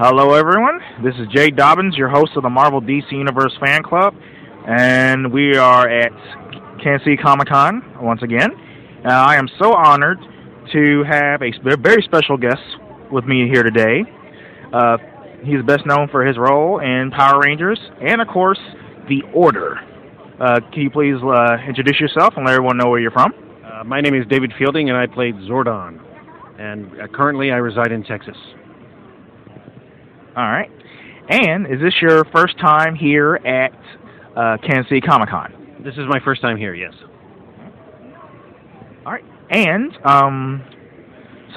Hello, everyone. This is Jay Dobbins, your host of the Marvel DC Universe Fan Club, and we are at Kansas City Comic Con once again. Uh, I am so honored to have a very special guest with me here today. Uh, he's best known for his role in Power Rangers and, of course, The Order. Uh, can you please uh, introduce yourself and let everyone know where you're from? Uh, my name is David Fielding, and I played Zordon. And uh, currently, I reside in Texas. All right. And is this your first time here at uh, Kansas City Comic Con? This is my first time here. Yes. All right. And um,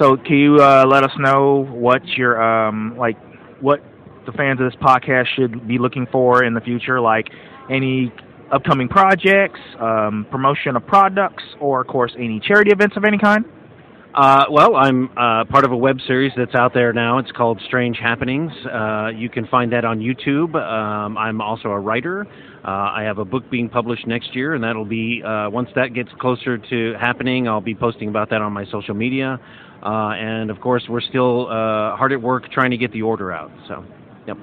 so can you uh, let us know what your um, like what the fans of this podcast should be looking for in the future, like any upcoming projects, um, promotion of products, or of course any charity events of any kind? Uh, well, I'm uh, part of a web series that's out there now. It's called Strange Happenings. Uh, you can find that on YouTube. Um, I'm also a writer. Uh, I have a book being published next year, and that'll be uh, once that gets closer to happening. I'll be posting about that on my social media. Uh, and of course, we're still hard at work trying to get the order out. So, yep.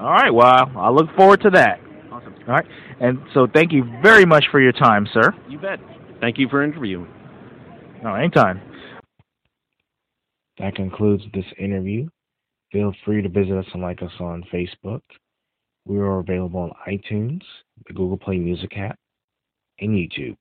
All right. Well, I look forward to that. Awesome. All right. And so, thank you very much for your time, sir. You bet. Thank you for interviewing. No, anytime. That concludes this interview. Feel free to visit us and like us on Facebook. We are available on iTunes, the Google Play Music app, and YouTube.